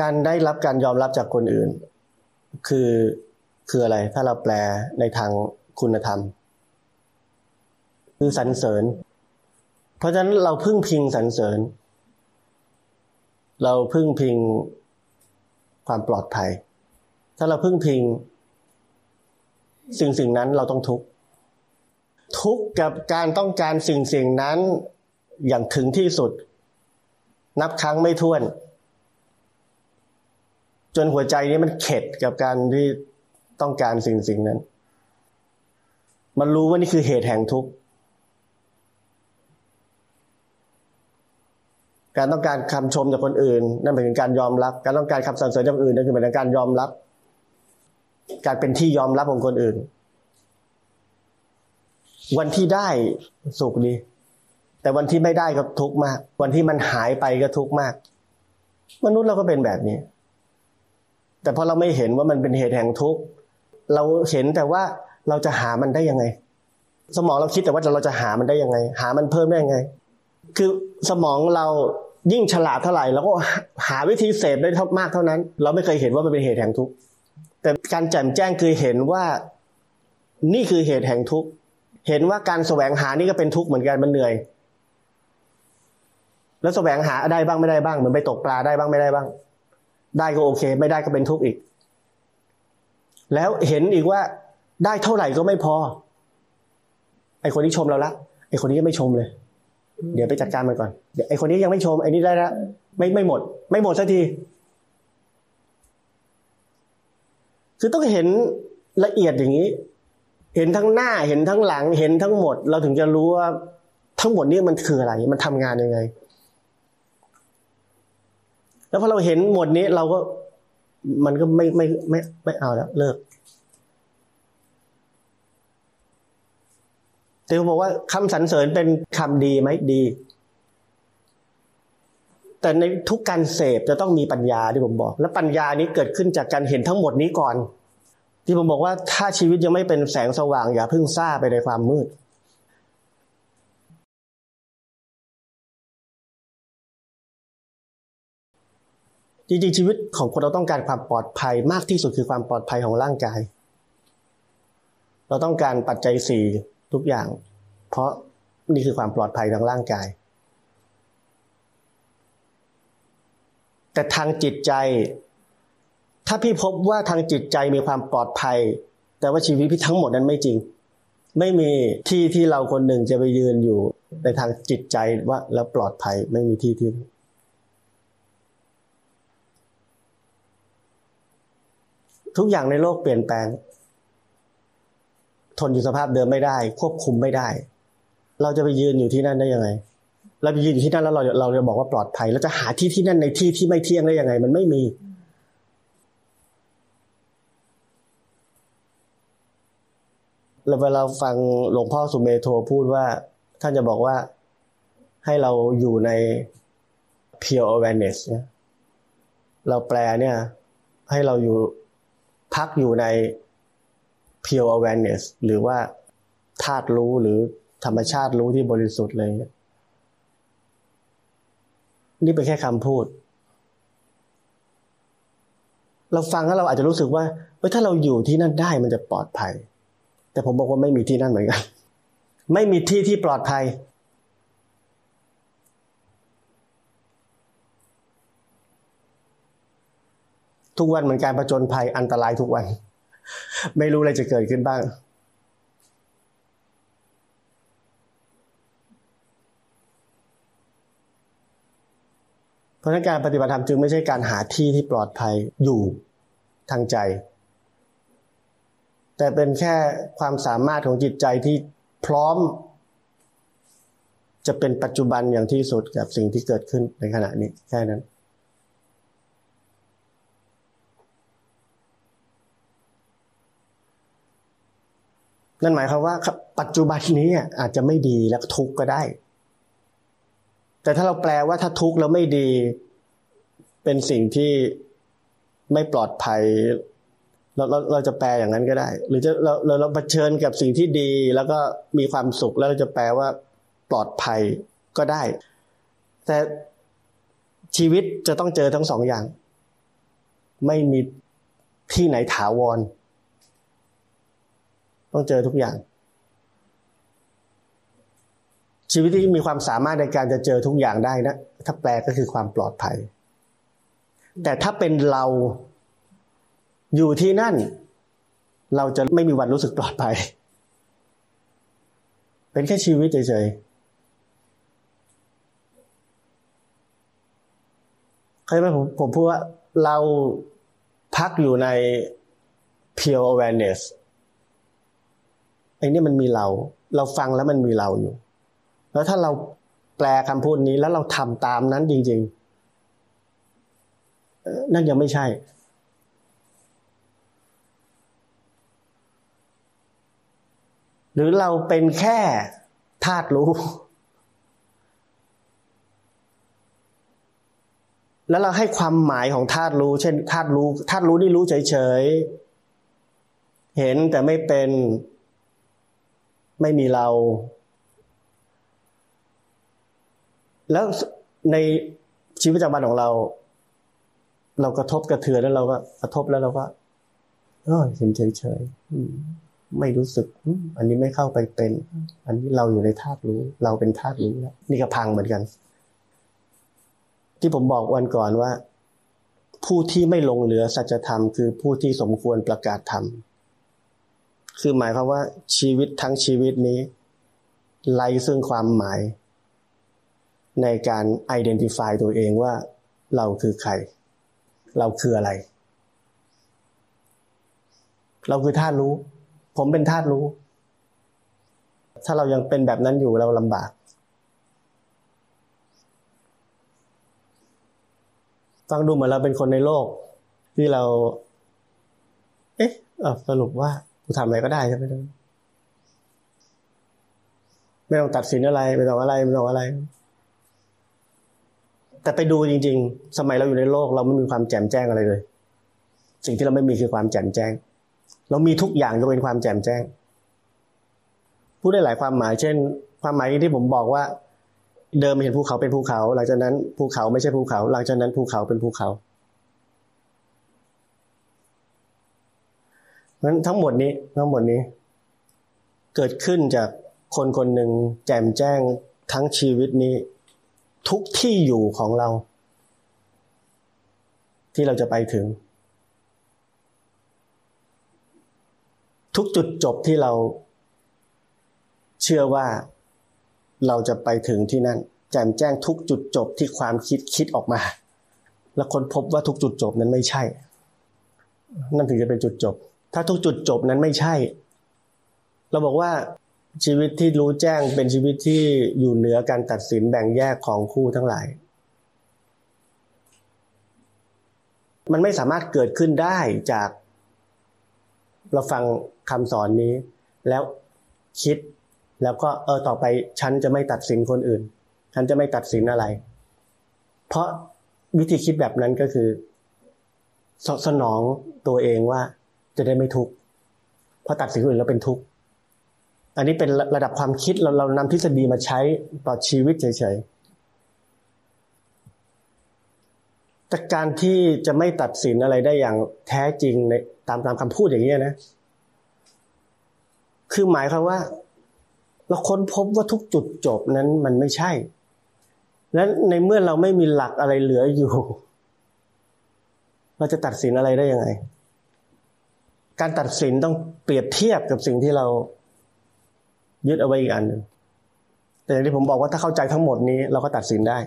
การได้รับการยอมรับจากคนอื่น คือคืออะไร ถ้าเราแปลในทางคุณธรรม คือสรรเสริญ เพราะฉะนั้นเราพึ่งพิงสรรเสริญ เราพึ่งพิงความปลอดภัย ถ้าเราพึ่งพิง สิ่งสิ่งนั้นเราต้องทุกข์ทุกข์กับการต้องการสิ่งสิ่งนั้นอย่างถึงที่สุด นับครั้งไม่ถ้วน จนหัวใจนี้มันเข็ดกับการที่ต้องการสิ่งสิ่งนั้น มันรู้ว่านี่คือเหตุแห่งทุกข์ การต้องการคำชมจากคนอื่น นั่นหมายถึงการยอมรับ การต้องการคำสรรเสริญจากคนอื่นนั่นคือหมายถึงการยอมรับ การเป็นที่ยอมรับของคนอื่น วันที่ได้สุขดี แต่วันที่ไม่ได้ก็ทุกข์มาก วันที่มันหายไปก็ทุกข์มาก มนุษย์เราก็เป็นแบบนี้ แต่พอเราไม่เห็นว่ามันเป็นเหตุแห่งทุกข์เราเห็นแต่ว่าเราจะหามันได้ยังไง สมองเราคิดแต่ว่าเราจะหามันได้ยังไง หามันเพิ่มได้ยังไง คือสมองเรายิ่งฉลาดเท่าไหร่เราก็หาวิธีเสพได้เท่ามากเท่านั้น เราไม่เคยเห็นว่ามันเป็นเหตุแห่งทุกข์แต่การแจ่มแจ้งคือเห็นว่านี่คือเหตุแห่งทุกข์เห็นว่าการแสวงหานี่ก็เป็นทุกข์เหมือนกันมันเหนื่อย แล้วแสวงหาได้บ้างไม่ได้บ้างเหมือนไปตกปลาได้บ้างไม่ได้บ้าง ได้ก็โอเค ไม่ได้ก็เป็นทุกข์อีก แล้วเห็นอีกว่าได้เท่าไหร่ก็ไม่พอ ไอคนนี้ชมเราละไอคนนี้ยังไม่ชมเลย เดี๋ยวไปจัดการมันก่อนเดี๋ยวไอคนนี้ยังไม่ชมไอนี้ได้ละไม่ไม่หมด ไม่หมดสักที คือต้องเห็นละเอียดอย่างนี้ เห็นทั้งหน้าเห็นทั้งหลัง เห็นทั้งหมด เราถึงจะรู้ว่าทั้งหมดนี้มันคืออะไร มันทำงานยังไง แล้วพอเราเห็นหมดนี้เราก็มันก็ไม่ไม่ไม่ไม่เอาแล้วเลิกแต่ผมบอกว่าคำสรรเสริญเป็นคำดีไหมดี แต่ในทุกการเสพจะต้องมีปัญญาที่ผมบอก และปัญญานี้เกิดขึ้นจากการเห็นทั้งหมดนี้ก่อน ที่ผมบอกว่าถ้าชีวิตยังไม่เป็นแสงสว่างอย่าเพิ่งซ่าไปในความมืด จริงๆชีวิตของคนเราต้องการความปลอดภัยมากที่สุดคือความปลอดภัยของร่างกาย เราต้องการปัจจัยสี่ทุกอย่าง เพราะนี่คือความปลอดภัยทางร่างกาย แต่ทางจิตใจ ถ้าพี่พบว่าทางจิตใจมีความปลอดภัย แต่ว่าชีวิตพี่ทั้งหมดนั้นไม่จริง ไม่มีที่ที่เราคนหนึ่งจะไปยืนอยู่ในทางจิตใจว่าแล้วปลอดภัยไม่มีที่ที่ ทุกอย่างในโลกเปลี่ยนแปลง ทนอยู่สภาพเดิมไม่ได้ ควบคุมไม่ได้ เราจะไปยืนอยู่ที่นั่นได้ยังไง เราไปยืนอยู่ที่นั่นแล้วเราเราจะบอกว่าปลอดภัยเราจะหาที่ที่นั่นในที่ที่ไม่เที่ยงได้ยังไง มันไม่มีแล้วเวลาฟังหลวงพ่อสุเมโทพูดว่า ท่านจะบอกว่าให้เราอยู่ใน pure awareness เนี่ยเราแปลเนี่ย ให้เราอยู่ พักอยู่ใน pure awareness หรือว่าธาตุรู้หรือธรรมชาติรู้ที่บริสุทธิ์เลย นี่เป็นแค่คำพูด เราฟังแล้วเราอาจจะรู้สึกว่าเฮ้ยถ้าเราอยู่ที่นั่นได้มันจะปลอดภัย แต่ผมบอกว่าไม่มีที่นั่นเหมือนกัน ไม่มีที่ที่ปลอดภัย ทุกวันเหมือนการประจนภัยอันตรายทุกวัน ไม่รู้อะไรจะเกิดขึ้นบ้าง เพราะนั้นการปฏิบัติธรรมจึงไม่ใช่การหาที่ที่ปลอดภัยอยู่ทางใจ แต่เป็นแค่ความสามารถของจิตใจที่พร้อม จะเป็นปัจจุบันอย่างที่สุดกับสิ่งที่เกิดขึ้นในขณะนี้แค่นั้น นั่นหมายความว่าปัจจุบันนี้อาจจะไม่ดีแล้วทุกข์ก็ได้ แต่ถ้าเราแปลว่าถ้าทุกข์แล้วไม่ดี เป็นสิ่งที่ไม่ปลอดภัยเราเราเราจะแปลอย่างนั้นก็ได้ หรือจะเราเราเราเผชิญกับสิ่งที่ดี แล้วก็มีความสุขแล้วเราจะแปลว่าปลอดภัยก็ได้ แต่ชีวิตจะต้องเจอทั้งสองอย่าง ไม่มีที่ไหนถาวร ต้องเจอทุกอย่าง ชีวิตที่มีความสามารถในการจะเจอทุกอย่างได้นะ ถ้าแปลก็คือความปลอดภัย แต่ถ้าเป็นเราอยู่ที่นั่น เราจะไม่มีวันรู้สึกปลอดภัย เป็นแค่ชีวิตเฉยๆเคยไหมผมผมพูดว่าเราพักอยู่ใน pure awareness ไอ้นี่มันมีเรา เราฟังแล้วมันมีเราอยู่ แล้วถ้าเราแปลคำพูดนี้แล้วเราทำตามนั้นจริง ๆ นั่นยังไม่ใช่ หรือเราเป็นแค่ธาตุรู้ แล้วเราให้ความหมายของธาตุรู้ เช่นธาตุรู้ธาตุรู้นี่รู้เฉยๆ เห็นแต่ไม่เป็น ไม่มีเรา แล้วในชีวิตประจำวันของเรา เรากระทบกระเทือนแล้วเราก็กระทบแล้วเราก็เออเห็นเฉยๆไม่รู้สึก อันนี้ไม่เข้าไปเป็น อันนี้เราอยู่ในธาตุรู้ เราเป็นธาตุรู้แล้วนี่ก็พังเหมือนกัน ที่ผมบอกวันก่อนว่า ผู้ที่ไม่ลงเหลือสัจธรรมคือผู้ที่สมควรประกาศธรรม คือหมายความว่าชีวิตทั้งชีวิตนี้ไร้ซึ่งความหมาย ในการ identify ตัวเองว่าเราคือใคร เราคืออะไร เราคือธาตุรู้ ผมเป็นธาตุรู้ ถ้าเรายังเป็นแบบนั้นอยู่เราลำบาก ฟังดูเหมือนเราเป็นคนในโลกที่เรา เอ๊ะสรุปว่า กูทำอะไรก็ได้ใช่ไหมไม่ต้องตัดสินอะไรไม่ต้องอะไรไม่ต้องอะไร แต่ไปดูจริง ๆ สมัยเราอยู่ในโลก เราไม่มีความแจ่มแจ้งอะไรเลย สิ่งที่เราไม่มีคือความแจ่มแจ้ง เรามีทุกอย่างยกเว้นความแจ่มแจ้ง พูดได้หลายความหมาย เช่น ความหมายที่ผมบอกว่า เดิมเห็นภูเขาเป็นภูเขา หลังจากนั้นภูเขาไม่ใช่ภูเขา หลังจากนั้นภูเขาเป็นภูเขาเพราะฉะ นั้นทั้งหมดนี้ทั้งหมดนี้ เกิดขึ้นจากคนคนหนึ่งแจมแจ้งทั้งชีวิตนี้ ทุกที่อยู่ของเรา ที่เราจะไปถึง ทุกจุดจบที่เรา เชื่อว่าเราจะไปถึงที่นั่น แจมแจ้งทุกจุดจบที่ความคิดคิดออกมา แล้วคนพบว่าทุกจุดจบนั้นไม่ใช่ นั่นถึงจะเป็นจุดจบ ถ้าทุกจุดจบนั้นไม่ใช่ เราบอกว่าชีวิตที่รู้แจ้งเป็นชีวิตที่อยู่เหนือการตัดสินแบ่งแยกของคู่ทั้งหลาย มันไม่สามารถเกิดขึ้นได้จาก เราฟังคำสอนนี้ แล้วคิดแล้วก็เออต่อไปฉันจะไม่ตัดสินคนอื่น ฉันจะไม่ตัดสินอะไร เพราะวิธีคิดแบบนั้นก็คือสสนองตัวเองว่า จะได้ไม่ทุกข์พราะตัดสินคนอื่นแล้วเป็นทุกข์อันนี้เป็นระดับความคิดเราเรานำทฤษฎีมาใช้ต่อชีวิตเฉยๆแต่การที่จะไม่ตัดสินอะไรได้อย่างแท้จริงในตามตามคำพูดอย่างนี้นะ คือหมายความว่า เราค้นพบว่าทุกจุดจบนั้นมันไม่ใช่ และในเมื่อเราไม่มีหลักอะไรเหลืออยู่ เราจะตัดสินอะไรได้ยังไง การตัดสินต้องเปรียบเทียบกับสิ่งที่เรายึดเอาไว้อีกอันหนึ่งแต่อย่างที่ผมบอกว่าถ้าเข้าใจทั้งหมดนี้เราก็ตัดสินได้